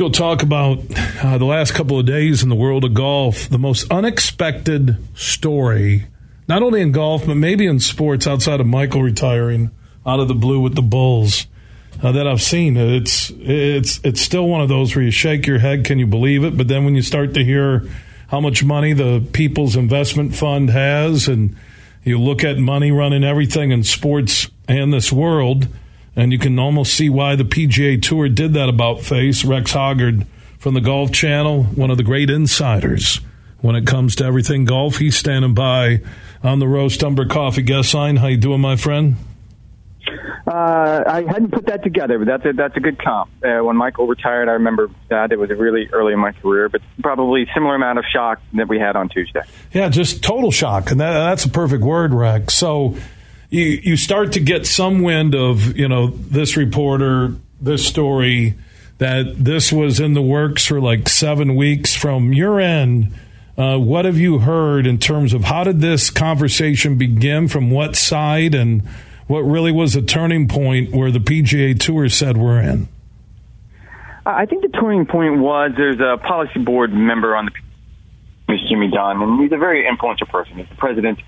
go talk about uh, the last couple of days in the world of golf. The most unexpected story, not only in golf, but maybe in sports outside of Michael retiring out of the blue with the Bulls. Uh, that I've seen. It's it's it's still one of those where you shake your head, can you believe it? But then when you start to hear how much money the People's Investment Fund has, and you look at money running everything in sports and this world, and you can almost see why the PGA Tour did that about face. Rex Hoggard from the Golf Channel, one of the great insiders when it comes to everything golf. He's standing by on the Roast Umber Coffee guest line. How you doing, my friend? Uh, I hadn't put that together, but that's a, that's a good comp. Uh, when Michael retired, I remember that it was really early in my career, but probably similar amount of shock that we had on Tuesday. Yeah, just total shock, and that, that's a perfect word, Rex. So you you start to get some wind of you know this reporter, this story that this was in the works for like seven weeks from your end. Uh, what have you heard in terms of how did this conversation begin? From what side, and what really was a turning point where the PGA Tour said we're in? I think the turning point was there's a policy board member on the Miss Jimmy Dunne, and he's a very influential person. He's the president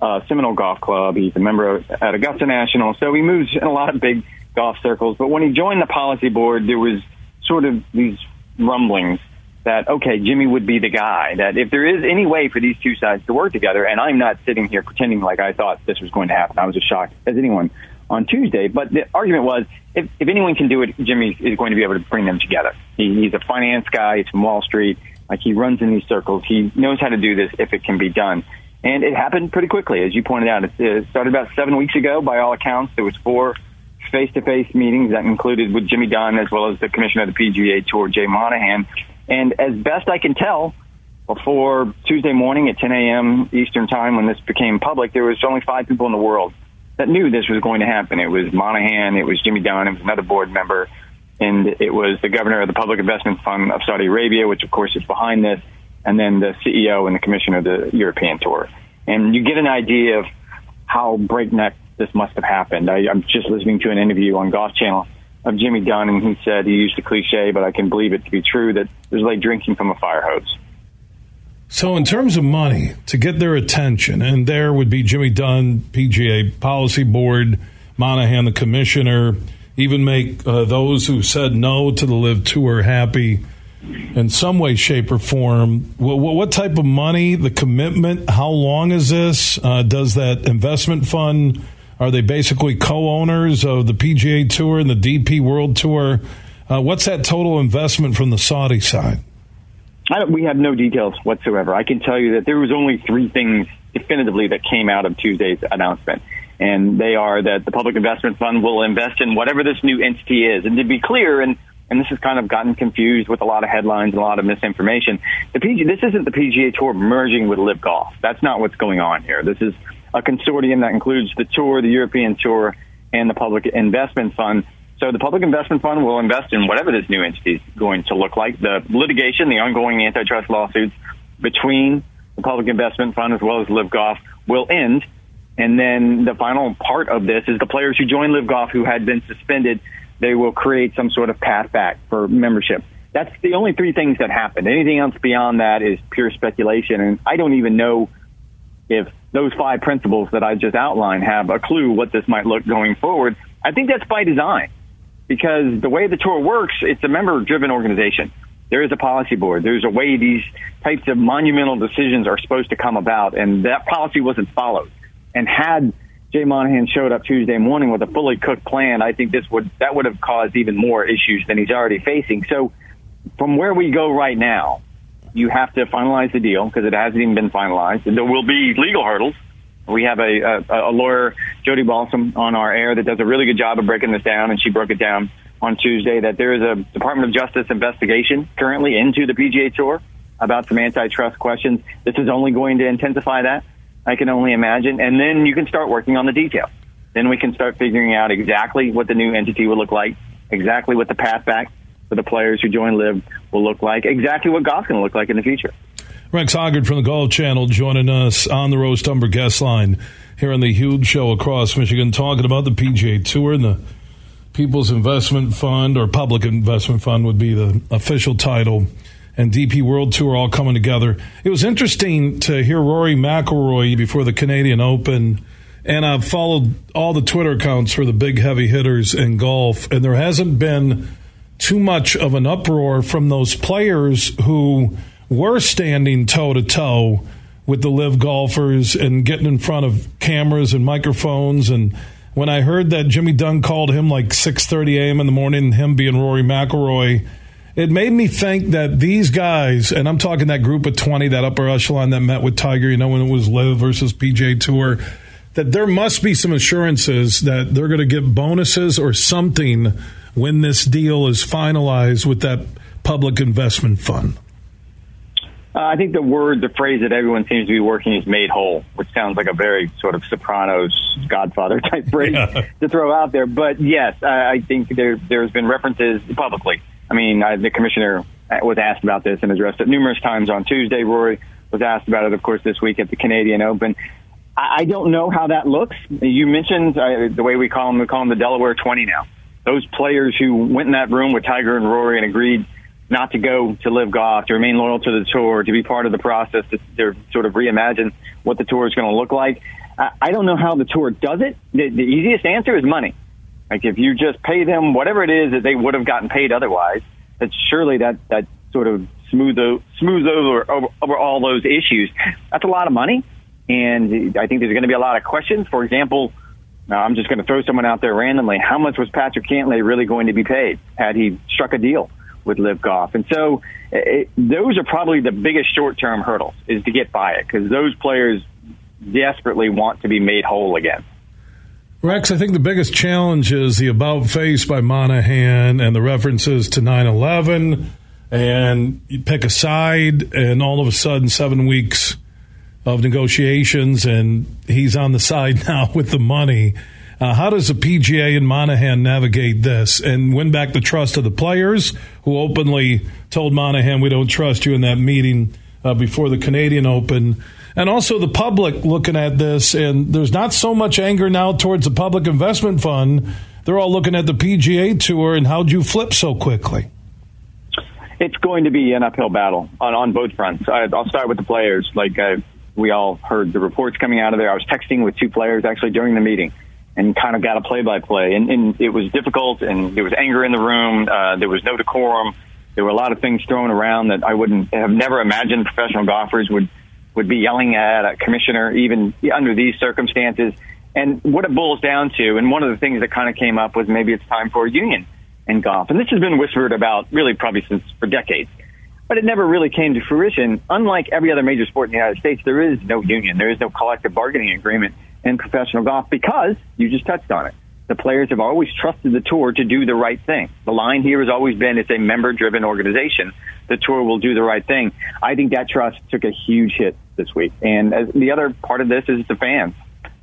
uh, Seminole Golf Club. He's a member of, at Augusta National, so he moves in a lot of big golf circles. But when he joined the policy board, there was sort of these rumblings that okay, Jimmy would be the guy. That if there is any way for these two sides to work together, and I'm not sitting here pretending like I thought this was going to happen. I was as shocked as anyone on Tuesday. But the argument was, if, if anyone can do it, Jimmy is going to be able to bring them together. He, he's a finance guy. He's from Wall Street. Like he runs in these circles. He knows how to do this if it can be done. And it happened pretty quickly, as you pointed out. It started about seven weeks ago, by all accounts. There was four face-to-face meetings that included with Jimmy Dunne as well as the commissioner of the PGA Tour, Jay Monahan. And as best I can tell, before Tuesday morning at 10 a.m. Eastern Time, when this became public, there was only five people in the world that knew this was going to happen. It was Monahan, it was Jimmy Dunne, it was another board member, and it was the governor of the Public Investment Fund of Saudi Arabia, which of course is behind this, and then the CEO and the commissioner of the European Tour. And you get an idea of how breakneck this must have happened. I, I'm just listening to an interview on Golf Channel of Jimmy Dunne, and he said he used the cliche, but I can believe it to be true that it was like drinking from a fire hose. So, in terms of money to get their attention, and there would be Jimmy Dunne, PGA Policy Board, Monahan, the commissioner, even make uh, those who said no to the LIV Tour happy in some way, shape, or form. What, what type of money, the commitment, how long is this? Uh, does that investment fund, are they basically co owners of the PGA Tour and the DP World Tour? Uh, what's that total investment from the Saudi side? we have no details whatsoever. I can tell you that there was only three things definitively that came out of Tuesday's announcement. And they are that the Public Investment Fund will invest in whatever this new entity is. And to be clear, and and this has kind of gotten confused with a lot of headlines and a lot of misinformation. The PG, this isn't the PGA Tour merging with LIV Golf. That's not what's going on here. This is a consortium that includes the Tour, the European Tour, and the Public Investment Fund. So the Public Investment Fund will invest in whatever this new entity is going to look like. The litigation, the ongoing antitrust lawsuits between the Public Investment Fund as well as LIV Golf will end. And then the final part of this is the players who joined LIV Golf who had been suspended they will create some sort of path back for membership. That's the only three things that happen. Anything else beyond that is pure speculation. And I don't even know if those five principals that I just outlined have a clue what this might look going forward. I think that's by design because the way the tour works, it's a member driven organization. There is a policy board. There's a way these types of monumental decisions are supposed to come about, and that policy wasn't followed. And had Jay Monahan showed up Tuesday morning with a fully cooked plan, I think this would that would have caused even more issues than he's already facing. So, from where we go right now, you have to finalize the deal because it hasn't even been finalized. There will be legal hurdles. We have a, a, a lawyer, Jodi Balsam, on our air that does a really good job of breaking this down, and she broke it down on Tuesday that there is a Department of Justice investigation currently into the PGA Tour about some antitrust questions. This is only going to intensify that. I can only imagine. And then you can start working on the details. Then we can start figuring out exactly what the new entity will look like, exactly what the path back for the players who join LIV will look like, exactly what going to look like in the future. Rex Hoggard from the Golf Channel joining us on the Roast Umber guest line here on the huge show across Michigan, talking about the PGA Tour and the People's Investment Fund or Public Investment Fund would be the official title, and DP World Tour all coming together. It was interesting to hear Rory McIlroy before the Canadian Open, and I've followed all the Twitter accounts for the big heavy hitters in golf, and there hasn't been too much of an uproar from those players who were standing toe to toe with the LIV golfers and getting in front of cameras and microphones and when I heard that Jimmy Dunne called him like 6:30 a.m. in the morning, him being Rory McIlroy, it made me think that these guys, and I'm talking that group of 20, that upper echelon that met with Tiger, you know, when it was LIV versus PGA Tour, that there must be some assurances that they're going to get bonuses or something when this deal is finalized with that public investment fund. Uh, I think the word, the phrase that everyone seems to be working is made whole, which sounds like a very sort of Sopranos Godfather type phrase yeah. to throw out there. But yes, I, I think there there's been references publicly. I mean, I, the commissioner was asked about this and addressed it numerous times on Tuesday. Rory was asked about it, of course, this week at the Canadian Open. I, I don't know how that looks. You mentioned uh, the way we call them, we call them the Delaware 20 now. Those players who went in that room with Tiger and Rory and agreed – not to go to LIV golf, to remain loyal to the tour, to be part of the process, to, to sort of reimagine what the tour is going to look like. I, I don't know how the tour does it. The, the easiest answer is money. Like if you just pay them whatever it is that they would have gotten paid otherwise, that surely that that sort of smooth smooths over, over over all those issues. That's a lot of money, and I think there's going to be a lot of questions. For example, I'm just going to throw someone out there randomly. How much was Patrick Cantlay really going to be paid had he struck a deal? with LIV Golf. And so it, those are probably the biggest short term hurdles is to get by it because those players desperately want to be made whole again. Rex, I think the biggest challenge is the about face by Monahan and the references to 9 11. And you pick a side, and all of a sudden, seven weeks of negotiations, and he's on the side now with the money. Uh, how does the PGA and Monahan navigate this and win back the trust of the players who openly told Monahan, we don't trust you in that meeting uh, before the Canadian Open? And also the public looking at this, and there's not so much anger now towards the public investment fund. They're all looking at the PGA Tour and how'd you flip so quickly? It's going to be an uphill battle on, on both fronts. I, will start with the players. Like uh, we all heard the reports coming out of there. I was texting with two players actually during the meeting and kind of got a play by play. And, it was difficult, and there was anger in the room. Uh, there was no decorum. There were a lot of things thrown around that I wouldn't have never imagined professional golfers would would be yelling at a commissioner, even under these circumstances. And what it boils down to, and one of the things that kind of came up was maybe it's time for a union in golf. And this has been whispered about really probably since for decades. But it never really came to fruition. Unlike every other major sport in the United States, there is no union. There is no collective bargaining agreement in professional golf because you just touched on it. The players have always trusted the tour to do the right thing. The line here has always been it's a member driven organization. The tour will do the right thing. I think that trust took a huge hit this week. And as the other part of this is the fans.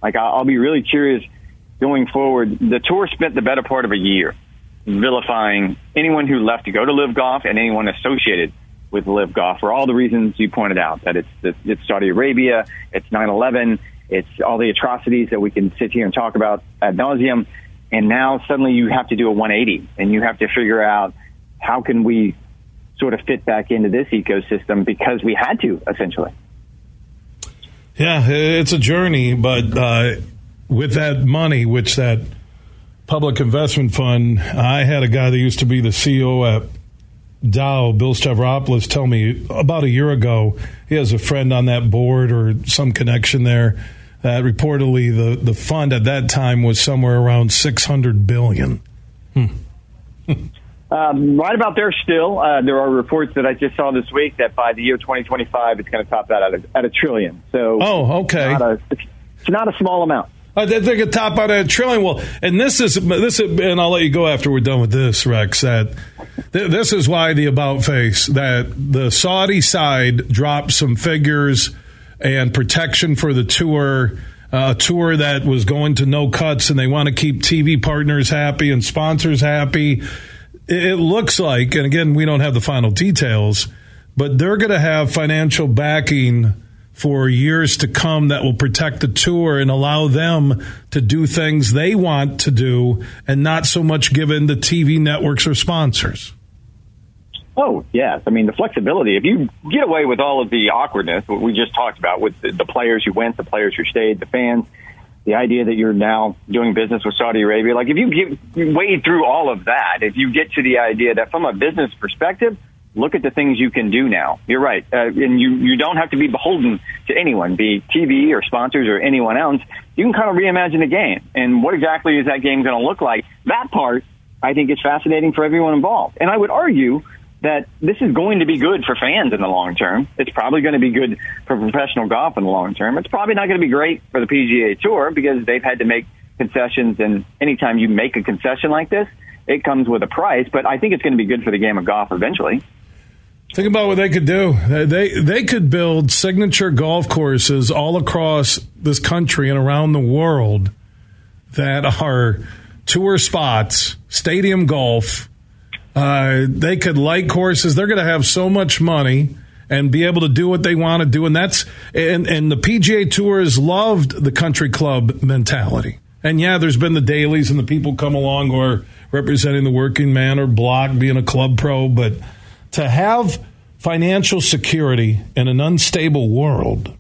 Like, I'll, be really curious going forward. The tour spent the better part of a year vilifying anyone who left to go to LIV golf and anyone associated with LIV golf for all the reasons you pointed out that it's, it's Saudi Arabia, it's 9 11, it's all the atrocities that we can sit here and talk about ad nauseum. And now suddenly you have to do a 180 and you have to figure out how can we sort of fit back into this ecosystem because we had to essentially. Yeah, it's a journey, but uh, with that money, which that public investment fund, I had a guy that used to be the CEO at Dow, Bill Stavropoulos, tell me about a year ago. He has a friend on that board or some connection there that reportedly the, the fund at that time was somewhere around 600 billion. Hmm. um, right about there still. Uh, there are reports that I just saw this week that by the year 2025, it's going to top that at a, at a trillion. So, oh, okay. It's not a, it's not a small amount. Uh, they, they could top out at a trillion. Well, and this is this, is, and I'll let you go after we're done with this, Rex. That th- this is why the about face that the Saudi side dropped some figures and protection for the tour. Uh, a tour that was going to no cuts, and they want to keep TV partners happy and sponsors happy. It looks like, and again, we don't have the final details, but they're going to have financial backing for years to come that will protect the tour and allow them to do things they want to do and not so much given the TV networks or sponsors? Oh, yes. I mean, the flexibility. If you get away with all of the awkwardness, what we just talked about with the, players who went, the players who stayed, the fans, the idea that you're now doing business with Saudi Arabia, like if you get, wade through all of that, if you get to the idea that from a business perspective, look at the things you can do now. You're right. Uh, and you, you don't have to be beholden to anyone, be TV or sponsors or anyone else. You can kind of reimagine the game. And what exactly is that game going to look like? That part, I think, is fascinating for everyone involved. And I would argue that this is going to be good for fans in the long term. It's probably going to be good for professional golf in the long term. It's probably not going to be great for the PGA Tour because they've had to make concessions. And anytime you make a concession like this, it comes with a price. But I think it's going to be good for the game of golf eventually. Think about what they could do. They they could build signature golf courses all across this country and around the world that are tour spots, stadium golf. Uh, they could light courses. They're going to have so much money and be able to do what they want to do. And that's and and the PGA Tour has loved the country club mentality. And yeah, there's been the dailies and the people come along are representing the working man or block being a club pro, but to have financial security in an unstable world,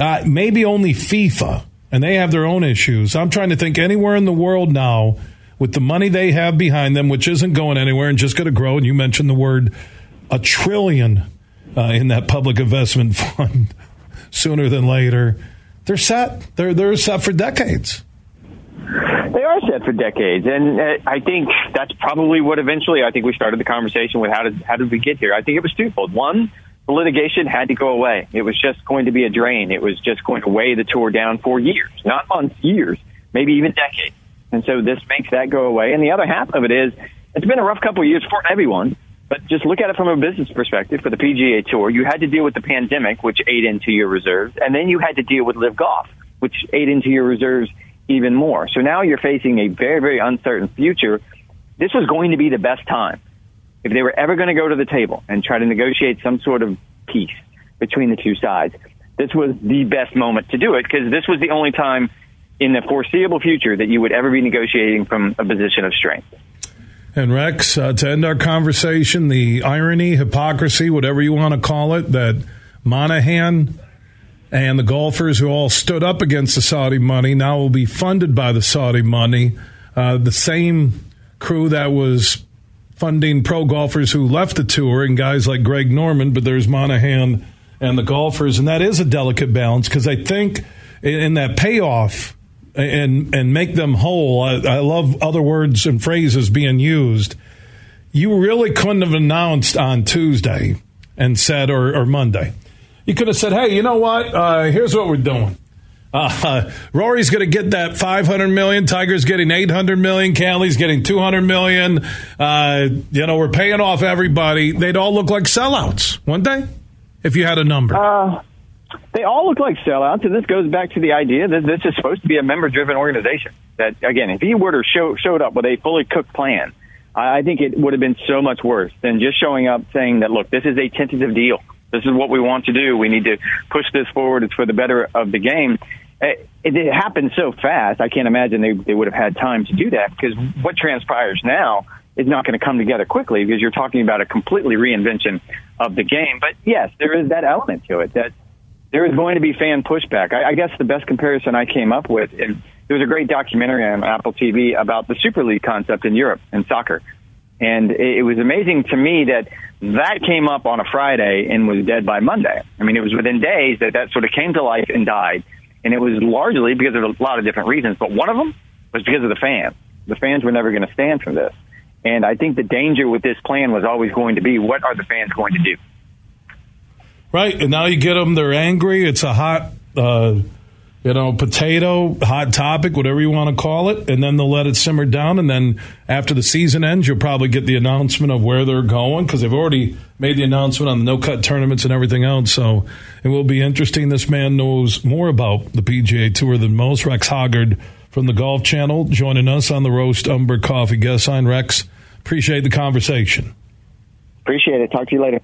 uh, maybe only FIFA, and they have their own issues. I'm trying to think anywhere in the world now with the money they have behind them, which isn't going anywhere and just going to grow. And you mentioned the word a trillion uh, in that public investment fund sooner than later. They're set. They're they're set for decades. They are set for decades, and uh, I think that's probably what eventually. I think we started the conversation with how did how did we get here? I think it was twofold. One, the litigation had to go away. It was just going to be a drain. It was just going to weigh the tour down for years, not months, years, maybe even decades. And so this makes that go away. And the other half of it is it's been a rough couple of years for everyone. But just look at it from a business perspective for the PGA Tour. You had to deal with the pandemic, which ate into your reserves, and then you had to deal with LIV Golf, which ate into your reserves even more. So now you're facing a very, very uncertain future. This was going to be the best time. If they were ever going to go to the table and try to negotiate some sort of peace between the two sides, this was the best moment to do it because this was the only time in the foreseeable future that you would ever be negotiating from a position of strength. And Rex, uh, to end our conversation, the irony, hypocrisy, whatever you want to call it, that Monahan and the golfers who all stood up against the Saudi money now will be funded by the Saudi money. Uh, the same crew that was funding pro golfers who left the tour and guys like Greg Norman, but there's Monahan and the golfers, and that is a delicate balance because I think in that payoff and and make them whole. I, I love other words and phrases being used. You really couldn't have announced on Tuesday and said or, or Monday you could have said, hey, you know what? Uh, here's what we're doing. Uh, Rory's going to get that 500 million. Tiger's getting 800 million. Callie's getting 200 million. Uh, you know, we're paying off everybody. They'd all look like sellouts, wouldn't they? If you had a number. Uh, they all look like sellouts, and this goes back to the idea that this is supposed to be a member-driven organization. That again, if he would have show, showed up with a fully cooked plan, I think it would have been so much worse than just showing up saying that, look, this is a tentative deal. This is what we want to do. We need to push this forward. It's for the better of the game. Eh, it, it happened so fast. I can't imagine they, they would have had time to do that because what transpires now is not going to come together quickly because you're talking about a completely reinvention of the game. But yes, there is that element to it that there is going to be fan pushback. I, I guess the best comparison I came up with, and there was a great documentary on Apple TV about the Super League concept in Europe in soccer. And it was amazing to me that that came up on a Friday and was dead by Monday. I mean, it was within days that that sort of came to life and died. And it was largely because of a lot of different reasons, but one of them was because of the fans. The fans were never going to stand for this. And I think the danger with this plan was always going to be what are the fans going to do? Right. And now you get them, they're angry. It's a hot, uh, you know, potato, hot topic, whatever you want to call it, and then they'll let it simmer down. And then after the season ends, you'll probably get the announcement of where they're going because they've already made the announcement on the no cut tournaments and everything else. So it will be interesting. This man knows more about the PGA Tour than most. Rex Hoggard from the Golf Channel joining us on the Roast Umber Coffee guest sign. Rex, appreciate the conversation. Appreciate it. Talk to you later.